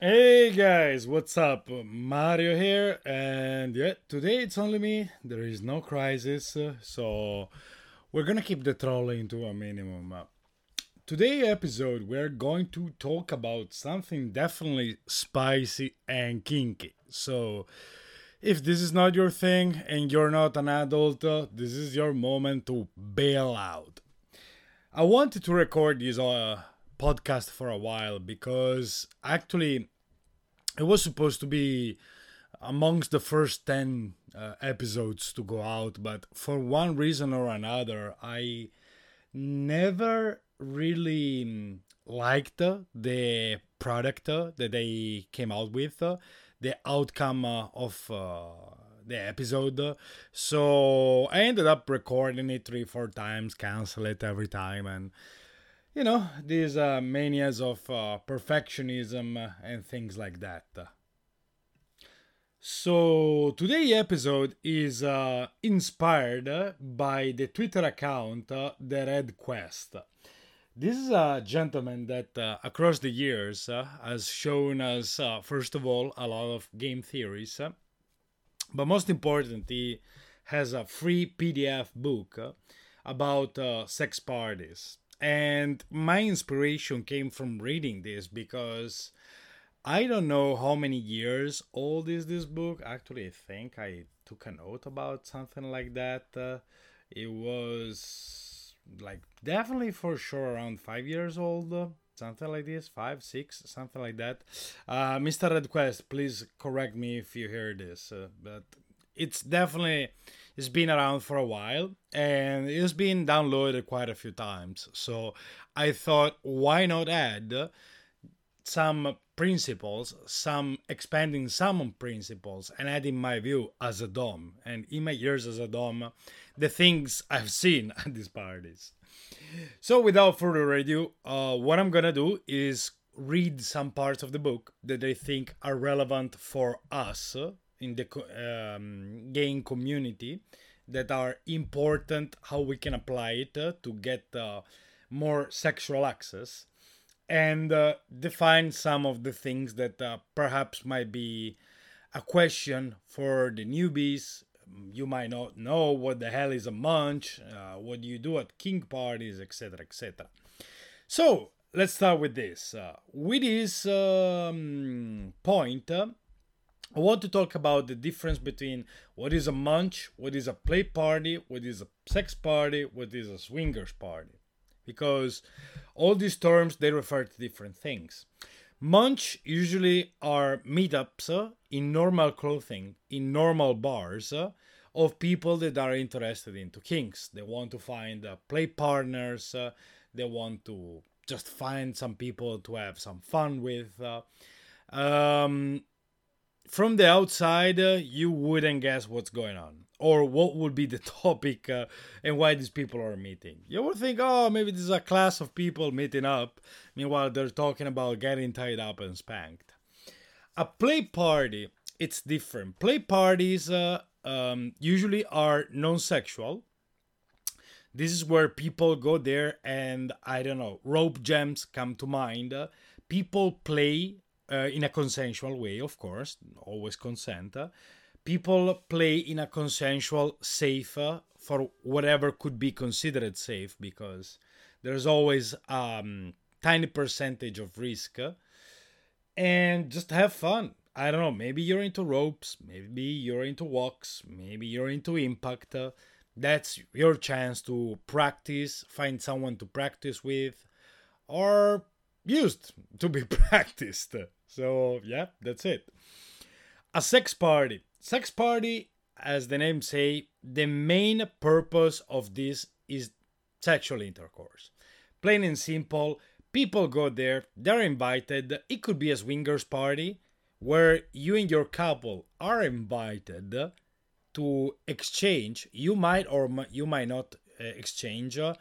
Hey guys, what's up? Mario here, and yeah, today it's only me. There is no crisis, so we're gonna keep the trolling to a minimum. Uh, today episode, we're going to talk about something definitely spicy and kinky. So, if this is not your thing and you're not an adult, uh, this is your moment to bail out. I wanted to record this uh, podcast for a while because actually it was supposed to be amongst the first 10 uh, episodes to go out but for one reason or another i never really mm, liked the product uh, that they came out with uh, the outcome uh, of uh, the episode. So i ended up recording it three four times cancel it every time and you know these uh, manias of uh, perfectionism uh, and things like that. So today's episode is uh, inspired by the twitter account uh, the red quest. This is a gentleman that uh, across the years uh, has shown us uh, first of all a lot of game theories uh, but most importantly he has a free pdf book uh, about uh, sex parties and my inspiration came from reading this because I don't know how many years old is this book. Actually, I think I took a note about something like that. Uh, it was like definitely for sure around five years old. uh, Something like this, five, six, something like that. Uh, Mr. Red Quest, please correct me if you hear this, uh, but it's definitely it's been around for a while and it's been downloaded quite a few times. So I thought, why not add some principles, some expanding some principles, and adding my view as a dom. And in my years as a dom, the things I've seen at these parties. So without further ado, uh, what I'm gonna do is read some parts of the book that I think are relevant for us in the um, game community that are important how we can apply it uh, to get uh, more sexual access and uh, define some of the things that uh, perhaps might be a question for the newbies. You might not know what the hell is a munch uh, what do you do at kink parties etc etc so let's start with this. Uh, with this um, point I want to talk about the difference between what is a munch, what is a play party, what is a sex party, what is a swingers party. Because all these terms they refer to different things. Munch usually are meetups uh, in normal clothing, in normal bars uh, of people that are interested into kinks. They want to find uh, play partners, they want to just find some people to have some fun with. um, from the outside, uh, you wouldn't guess what's going on or what would be the topic uh, and why these people are meeting. You would think, oh, maybe this is a class of people meeting up. Meanwhile, they're talking about getting tied up and spanked. A play party, it's different. Play parties uh, um, usually are non sexual. This is where people go there and I don't know, rope jams come to mind. People play uh, in a consensual way, of course, always consent. people play in a consensual, safe, uh, for whatever could be considered safe, because there's always um tiny percentage of risk, and just have fun. I don't know. Maybe you're into ropes. Maybe you're into walks. Maybe you're into impact. that's your chance to practice, find someone to practice with, or used to be practiced. So, yeah, that's it. A sex party. Sex party, as the name say, the main purpose of this is sexual intercourse. Plain and simple, people go there, they're invited. It could be a swingers party where you and your couple are invited to exchange. You might or you might not uh, exchange, uh,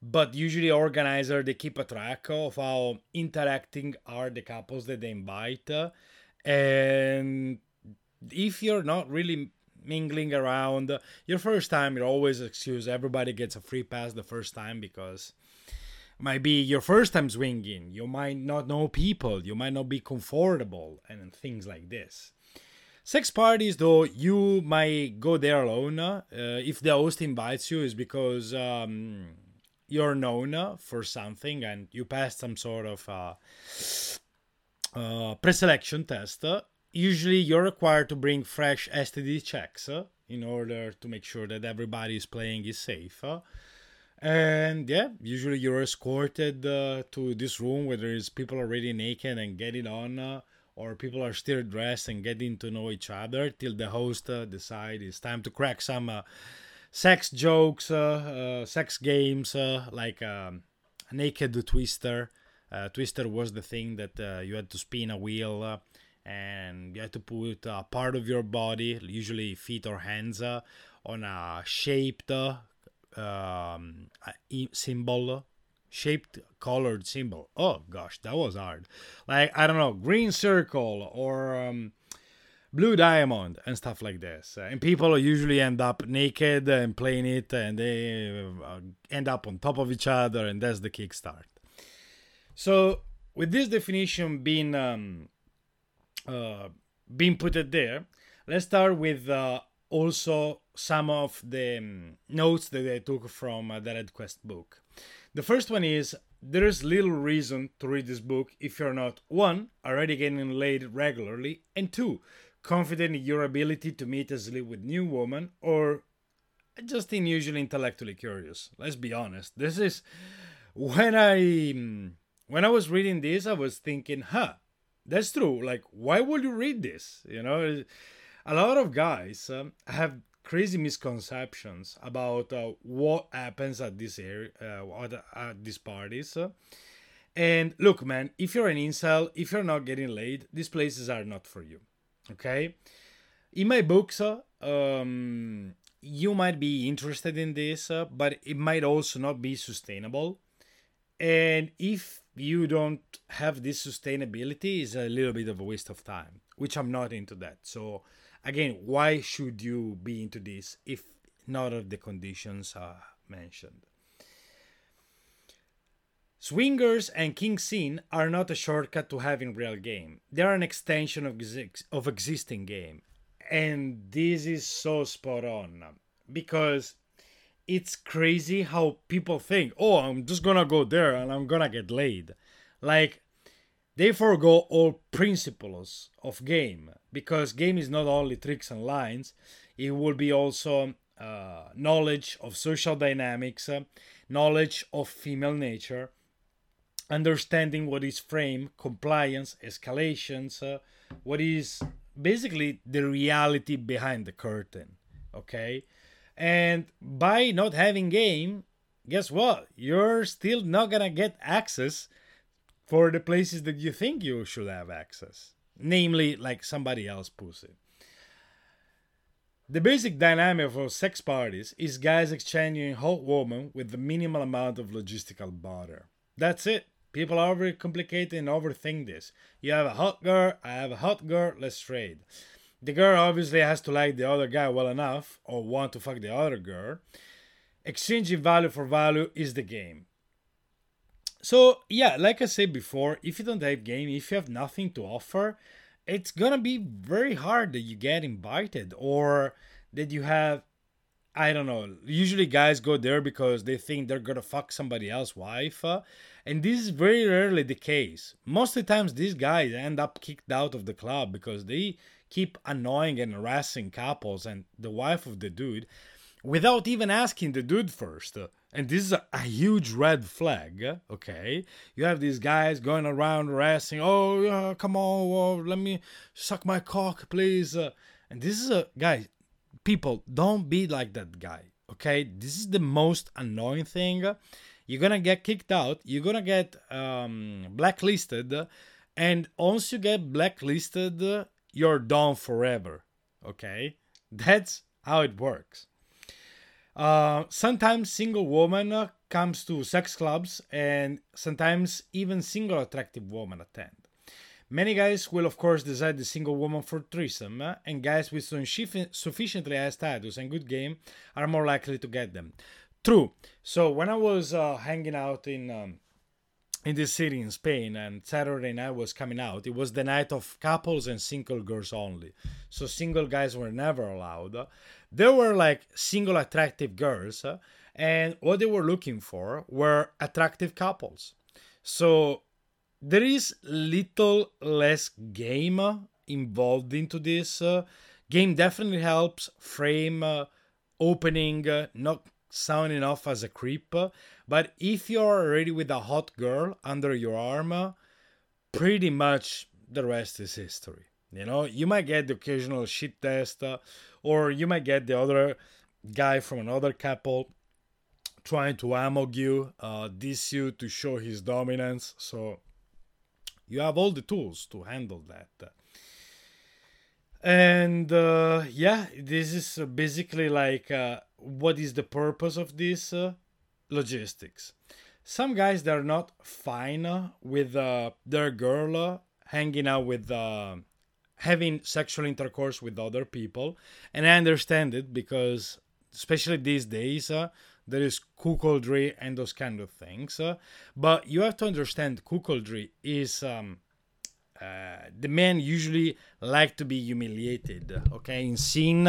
but usually organizer they keep a track of how interacting are the couples that they invite, and if you're not really mingling around your first time, you're always excused. Everybody gets a free pass the first time because might be your first time swinging. You might not know people. You might not be comfortable and things like this. Sex parties, though, you might go there alone. Uh, if the host invites you, is because um, you're known for something and you pass some sort of uh, uh, pre-selection test. Usually, you're required to bring fresh STD checks uh, in order to make sure that everybody is playing is safe. Uh. And yeah, usually you're escorted uh, to this room where there's people already naked and getting on, uh, or people are still dressed and getting to know each other till the host uh, decide it's time to crack some uh, sex jokes, uh, uh, sex games like um, naked twister. twister was the thing that you had to spin a wheel and you had to put a part of your body, usually feet or hands, on a shaped um, symbol shaped colored symbol oh gosh that was hard like i don't know green circle or um, blue diamond and stuff like this and people usually end up naked and playing it and they uh, end up on top of each other and that's the kickstart so with this definition being um, uh, being put there let's start with uh, also some of the um, notes that I took from uh, the Red Quest book. The first one is there's little reason to read this book if you're not one, already getting laid regularly, and two, confident in your ability to meet easily with new women or just unusually intellectually curious. Let's be honest. This is when I when I was reading this, I was thinking, huh, that's true. Like, why would you read this? You know, a lot of guys um, have crazy misconceptions about uh, what happens at this area, uh, at, these parties. and look, man, if you're an incel, if you're not getting laid, these places are not for you. Okay. In my books, um, you might be interested in this, but it might also not be sustainable. And if you don't have this sustainability, it's a little bit of a waste of time, which I'm not into that. So again, why should you be into this if none of the conditions are mentioned? Swingers and King Sin are not a shortcut to having real game. They are an extension of, of existing game. And this is so spot on because it's crazy how people think, oh, I'm just gonna go there and I'm gonna get laid. Like, they forego all principles of game because game is not only tricks and lines, it will be also uh, knowledge of social dynamics, uh, knowledge of female nature, understanding what is frame, compliance, escalations, uh, what is basically the reality behind the curtain. Okay? And by not having game, guess what? You're still not gonna get access for the places that you think you should have access, namely like somebody else pussy. The basic dynamic of sex parties is guys exchanging hot woman with the minimal amount of logistical bother. That's it. People overcomplicate and overthink this. You have a hot girl, I have a hot girl, let's trade. The girl obviously has to like the other guy well enough or want to fuck the other girl. Exchanging value for value is the game. So yeah, like I said before, if you don't have game, if you have nothing to offer, it's gonna be very hard that you get invited or that you have I don't know. Usually guys go there because they think they're gonna fuck somebody else's wife. Uh, and this is very rarely the case. Most of the times these guys end up kicked out of the club because they keep annoying and harassing couples and the wife of the dude without even asking the dude first. And this is a, a, huge red flag, okay? You have these guys going around harassing, oh, uh, come on, oh, let me suck my cock, please. And this is a, guy, people, don't be like that guy, okay? This is the most annoying thing. You're gonna get kicked out, you're gonna get um, blacklisted, and once you get blacklisted, you're done forever, okay? That's how it works. Uh, sometimes single woman uh, comes to sex clubs and sometimes even single attractive women attend. Many guys will of course decide the single woman for threesome uh, and guys with sufficiently high status and good game are more likely to get them. True. So when I was uh, hanging out in um, in this city in Spain, and Saturday night was coming out. It was the night of couples and single girls only. So single guys were never allowed. There were like single attractive girls, and what they were looking for were attractive couples. So there is little less game involved into this. Uh, game definitely helps frame uh, opening, uh, not sounding off as a creep. But if you're already with a hot girl under your arm, pretty much the rest is history. You know, you might get the occasional shit test, uh, or you might get the other guy from another couple trying to AMOG you, uh, diss you to show his dominance. So you have all the tools to handle that. And uh, yeah, this is basically like uh, what is the purpose of this uh, logistics. Some guys they're not fine with uh, their girl uh, hanging out with uh, having sexual intercourse with other people, and I understand it because especially these days there is cuckoldry and those kind of things. but you have to understand cuckoldry is. Um, uh, the men usually like to be humiliated okay? In seeing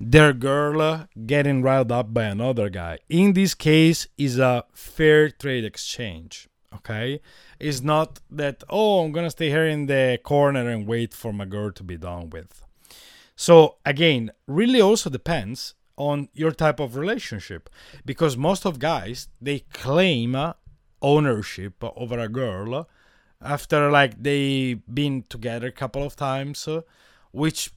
their girl getting riled up by another guy. In this case is a fair trade exchange okay? It's not that oh i'm gonna stay here in the corner and wait for my girl to be done with. So again really also depends on your type of relationship because most of guys they claim ownership over a girl after like they been together a couple of times which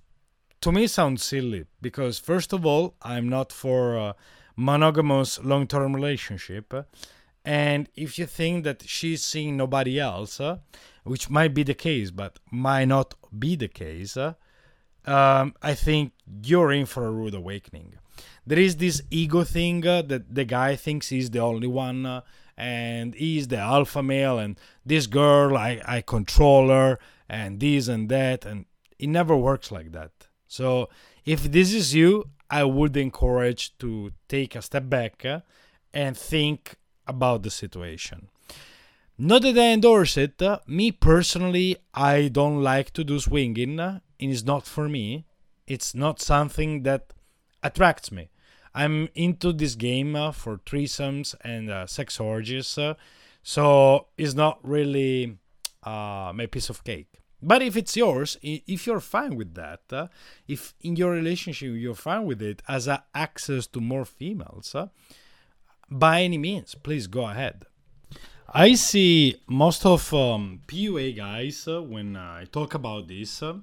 to me sounds silly. Because first of all i'm not for monogamous long-term relationship and if you think that she's seeing nobody else uh, which might be the case but might not be the case uh, um, i think you're in for a rude awakening. There is this ego thing uh, that the guy thinks he's the only one uh, and he's the alpha male and this girl I, I control her and this and that and it never works like that. So if this is you i would encourage to take a step back uh, and think about the situation. Not that i endorse it uh, me personally i don't like to do swinging uh, and it's not for me. It's not something that attracts me I'm into this game uh, for threesomes and uh, sex orgies, uh, so it's not really uh, my piece of cake. But if it's yours, if you're fine with that, uh, if in your relationship you're fine with it as access to more females, uh, by any means, please go ahead. I see most of um, PUA guys uh, when uh, I talk about this, uh,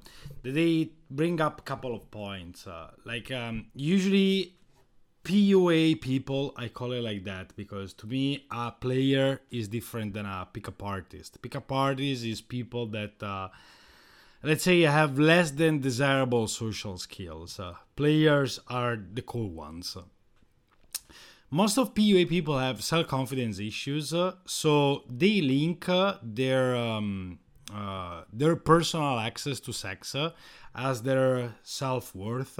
they bring up a couple of points. like um, usually PUA people, I call it like that because to me, a player is different than a pickup artist. Pickup artist is people that, uh, let's say, have less than desirable social skills. Uh, players are the cool ones. Most of PUA people have self confidence issues, uh, so they link uh, their um, uh, their personal access to sex uh, as their self worth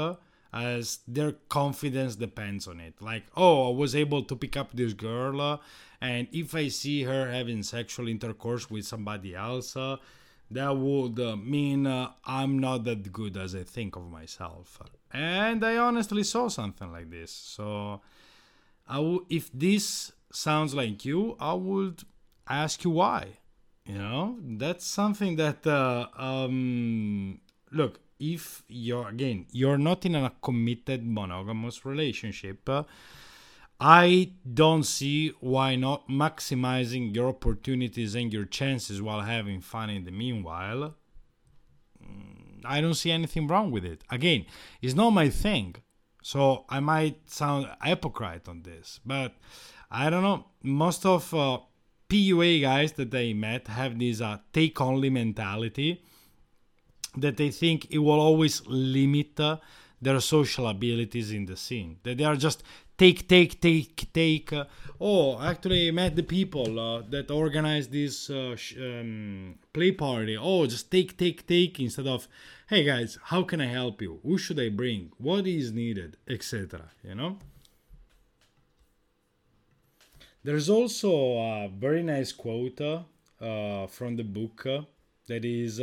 as their confidence depends on it. Like, oh, I was able to pick up this girl, uh, and if I see her having sexual intercourse with somebody else, uh, that would uh, mean uh, I'm not that good as I think of myself. And I honestly saw something like this. So, I w- if this sounds like you, I would ask you why. You know, that's something that, uh, um, look, if you're again you're not in a committed monogamous relationship i don't see why not maximizing your opportunities and your chances while having fun in the meanwhile. Mm, i don't see anything wrong with it. Again it's not my thing so i might sound hypocrite on this but i don't know. Most of uh, pua guys that i met have this uh, take only mentality that they think it will always limit uh, their social abilities in the scene. That they are just take, take, take, take. Uh, oh, actually, I met the people uh, that organized this uh, sh- um, play party. Oh, just take, take, take instead of, hey guys, how can I help you? Who should I bring? What is needed, etc. You know. There's also a very nice quote uh, from the book uh, that is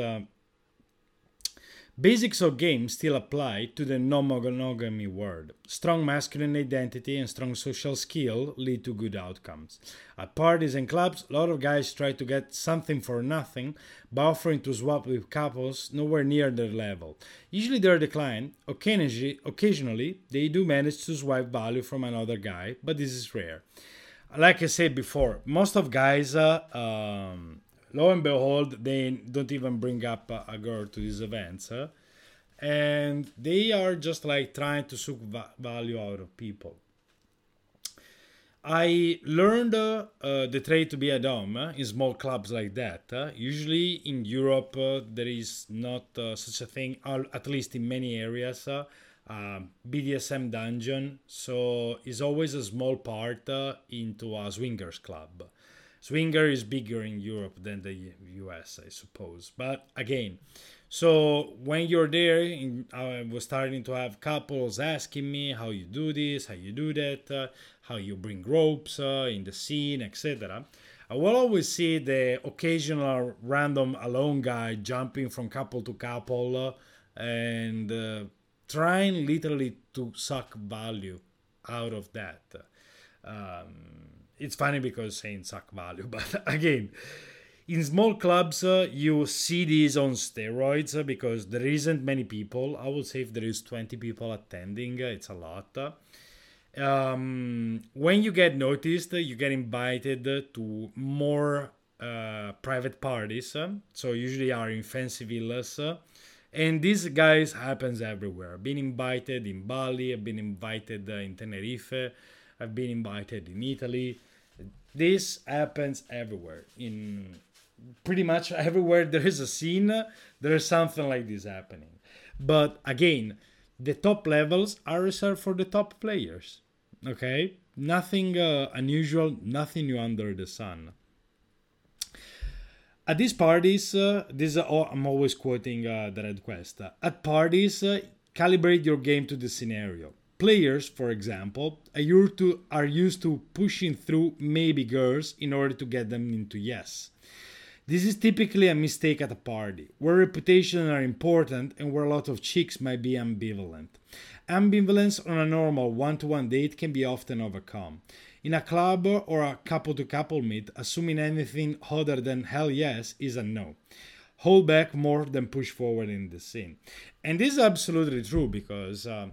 Basics of games still apply to the non monogamy world. Strong masculine identity and strong social skill lead to good outcomes. At parties and clubs, a lot of guys try to get something for nothing by offering to swap with couples nowhere near their level. Usually they're declined. Occasionally, occasionally, they do manage to swipe value from another guy, but this is rare. Like I said before, most of guys uh, um, lo and behold, they don't even bring up a girl to these events. Huh? And they are just like trying to suck va- value out of people. I learned uh, uh, the trade to be a dom uh, in small clubs like that. Uh. usually in Europe, uh, there is not uh, such a thing, at least in many areas. BDSM dungeon, so it's always a small part into a swingers club. Swinger is bigger in Europe than the US, I suppose. But again, so when you're there, I was starting to have couples asking me how you do this, how you do that, uh, how you bring ropes uh, in the scene, etc. I will always see the occasional random alone guy jumping from couple to couple uh, and uh, trying literally to suck value out of that. Um, it's funny because saying suck value, but again, in small clubs uh, you see these on steroids uh, because there isn't many people. I would say if there is 20 people attending, uh, it's a lot. Um, when you get noticed, you get invited to more uh, private parties. so usually are in fancy villas. and these guys happens everywhere. I've Been invited in Bali. I've been invited in Tenerife. I've been invited in Italy this happens everywhere. In pretty much everywhere there is a scene there is something like this happening. But again the top levels are reserved for the top players okay? Nothing uh, unusual nothing new under the sun. At these parties uh, this uh, i'm always quoting uh, the red quest. At parties uh, calibrate your game to the scenario Players, for example, are used, to, are used to pushing through maybe girls in order to get them into yes. This is typically a mistake at a party, where reputations are important and where a lot of chicks might be ambivalent. Ambivalence on a normal one to one date can be often overcome. In a club or a couple to couple meet, assuming anything other than hell yes is a no. Hold back more than push forward in the scene. And this is absolutely true because. Uh,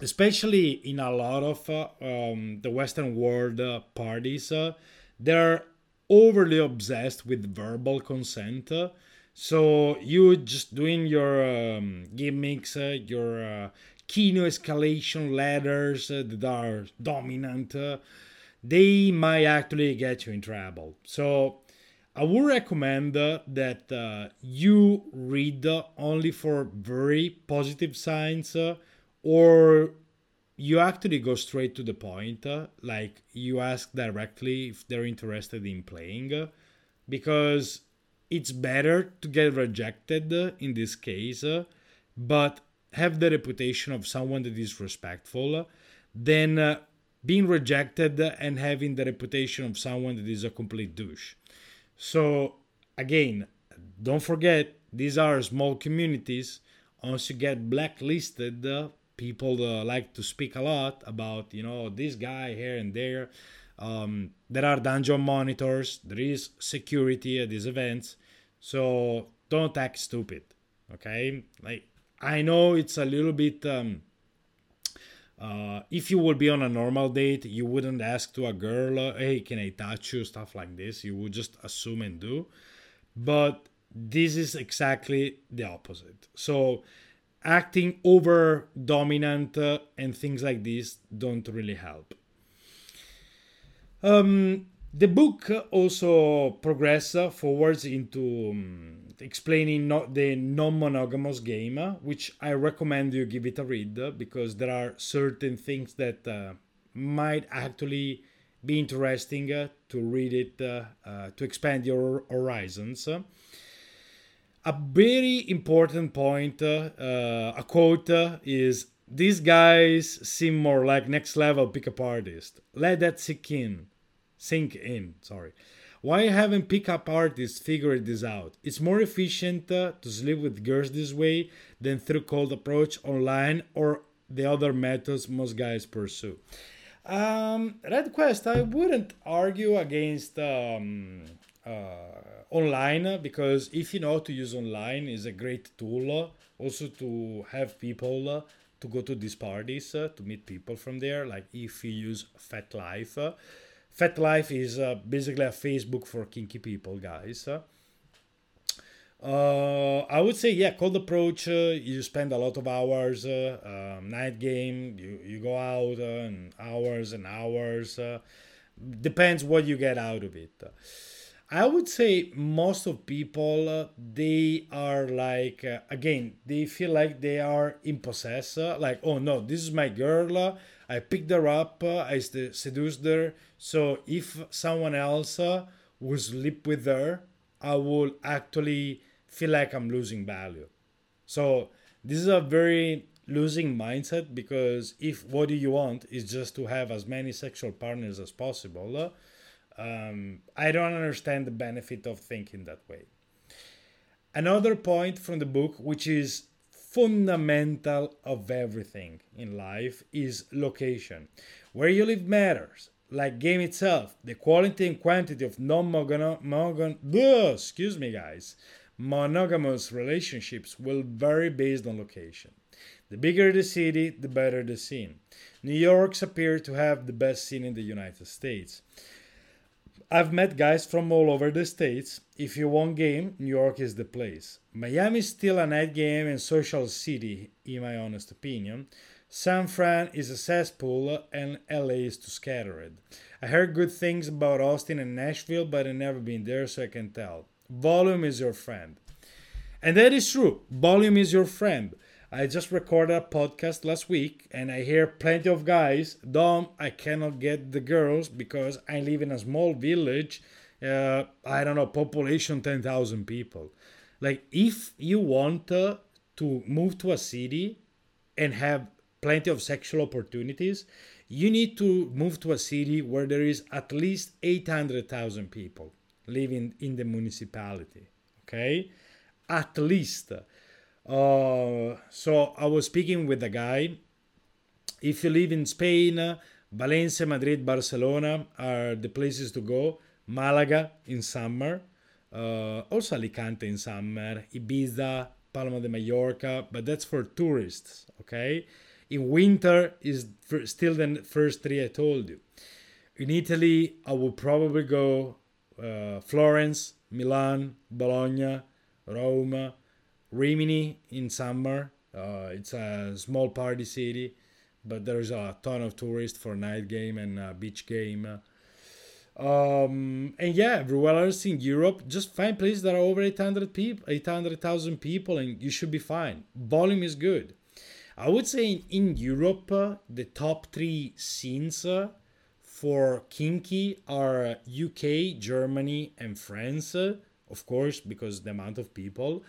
especially in a lot of uh, um, the Western world uh, parties, uh, they're overly obsessed with verbal consent. so you just doing your um, gimmicks, uh, your uh, Kino escalation ladders uh, that are dominant, they might actually get you in trouble. So I would recommend that you read only for very positive signs or you actually go straight to the point uh, like you ask directly if they're interested in playing uh, because it's better to get rejected uh, in this case but have the reputation of someone that is respectful than being rejected and having the reputation of someone that is a complete douche. So again don't forget these are small communities. Once you get blacklisted people uh, like to speak a lot about you know this guy here and there. Um, there are dungeon monitors there is security at these events. So don't act stupid okay? Like i know it's a little bit um, uh, if you would be on a normal date you wouldn't ask to a girl uh, hey can i touch you? Stuff like this. You would just assume and do. But this is exactly the opposite. So acting over dominant uh, and things like this don't really help. Um, the book also progresses forwards into um, explaining not the non-monogamous game, which I recommend you give it a read because there are certain things that uh, might actually be interesting uh, to read it uh, uh to expand your horizons a very important point, uh, a quote uh, is these guys seem more like next level pickup artists. Let that sink in. sink in. Sorry. Why haven't pickup artists figured this out? It's more efficient uh, to sleep with girls this way than through cold approach online or the other methods most guys pursue. Um, Red Quest, I wouldn't argue against um, uh, online because if you know how to use online is a great tool also to have people uh, to go to these parties uh, to meet people from there like if you use FetLife uh, FetLife is uh, basically a facebook for kinky people guys uh, I would say yeah, cold approach. Uh, you spend a lot of hours. Uh, um, night game. You you go out uh, and hours and hours. Uh, depends what you get out of it. I would say most of people uh, they are like uh, again they feel like they are in possess uh, like oh no this is my girl uh, I picked her up uh, I seduced her. So if someone else uh, would sleep with her I will actually feel like I'm losing value. So this is a very losing mindset because if what do you want is just to have as many sexual partners as possible um, I don't understand the benefit of thinking that way. Another point from the book, which is fundamental of everything in life, is location. Where you live matters. Like game itself, the quality and quantity of non-monogamous, guys, monogamous relationships will vary based on location. The bigger the city, the better the scene. New York's appear to have the best scene in the United States. I've met guys from all over the states. If you want game, New York is the place. Miami is still a night game and social city, in my honest opinion. San Fran is a cesspool and LA is too scattered. I heard good things about Austin and Nashville, but I've never been there, so I can tell. Volume is your friend. And that is true. Volume is your friend. I just recorded a podcast last week and I hear plenty of guys, Dom, I cannot get the girls because I live in a small village, uh, I don't know, population 10,000 people. Like, if you want uh, to move to a city and have plenty of sexual opportunities, you need to move to a city where there is at least 800,000 people living in the municipality. Okay? At least. Uh, so I was speaking with a guy. If you live in Spain, Valencia, Madrid, Barcelona are the places to go. Malaga in summer, uh, also Alicante in summer, Ibiza, Palma de Mallorca, but that's for tourists. Okay, in winter is still the first three I told you. In Italy, I would probably go uh, Florence, Milan, Bologna, Rome, Rimini in summer. Uh, it's a small party city, but there's a ton of tourists for night game and uh, beach game. Um, and yeah, everywhere else in Europe, just find places that are over 800 people, 800,000 people, and you should be fine. Volume is good. I would say in, Europe, uh, the top three scenes uh, for kinky are UK, Germany, and France. Uh, of course, because the amount of people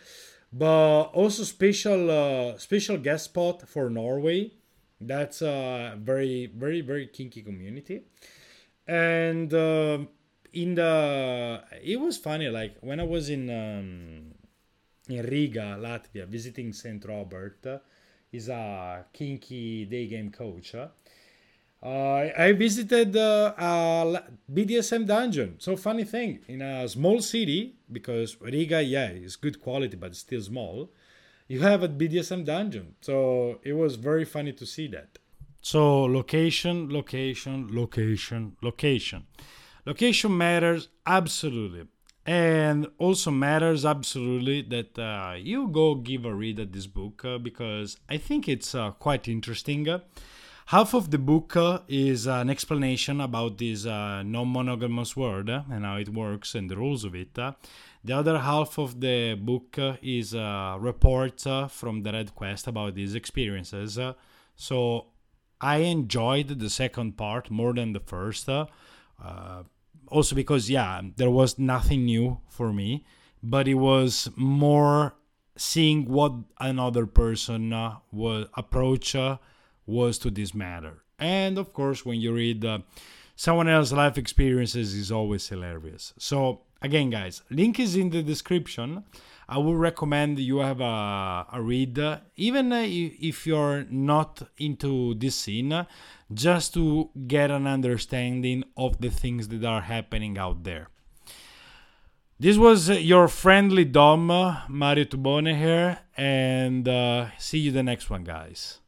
but also special uh, special guest spot for Norway. That's a very very very kinky community, and uh, in the it was funny like when I was in um, in Riga, Latvia, visiting Saint Robert. Uh, is a kinky day game coach. Uh, I visited uh, a BDSM dungeon. So funny thing in a small city because Riga, yeah, is good quality but still small. You have a BDSM dungeon, so it was very funny to see that. So location, location, location, location. Location matters absolutely, and also matters absolutely that uh, you go give a read at this book uh, because I think it's uh, quite interesting half of the book uh, is an explanation about this uh, non-monogamous world uh, and how it works and the rules of it. Uh. the other half of the book uh, is reports from the Red Quest about these experiences. so I enjoyed the second part more than the first. also because yeah, there was nothing new for me, but it was more seeing what another person will approach was to this matter. And of course, when you read uh, someone else's life experiences is always hilarious. So again, guys, link is in the description. I would recommend you have a, a read, even if you're not into this scene, just to get an understanding of the things that are happening out there. This was your friendly Dom, Mario Tubone here, and uh, see you the next one, guys.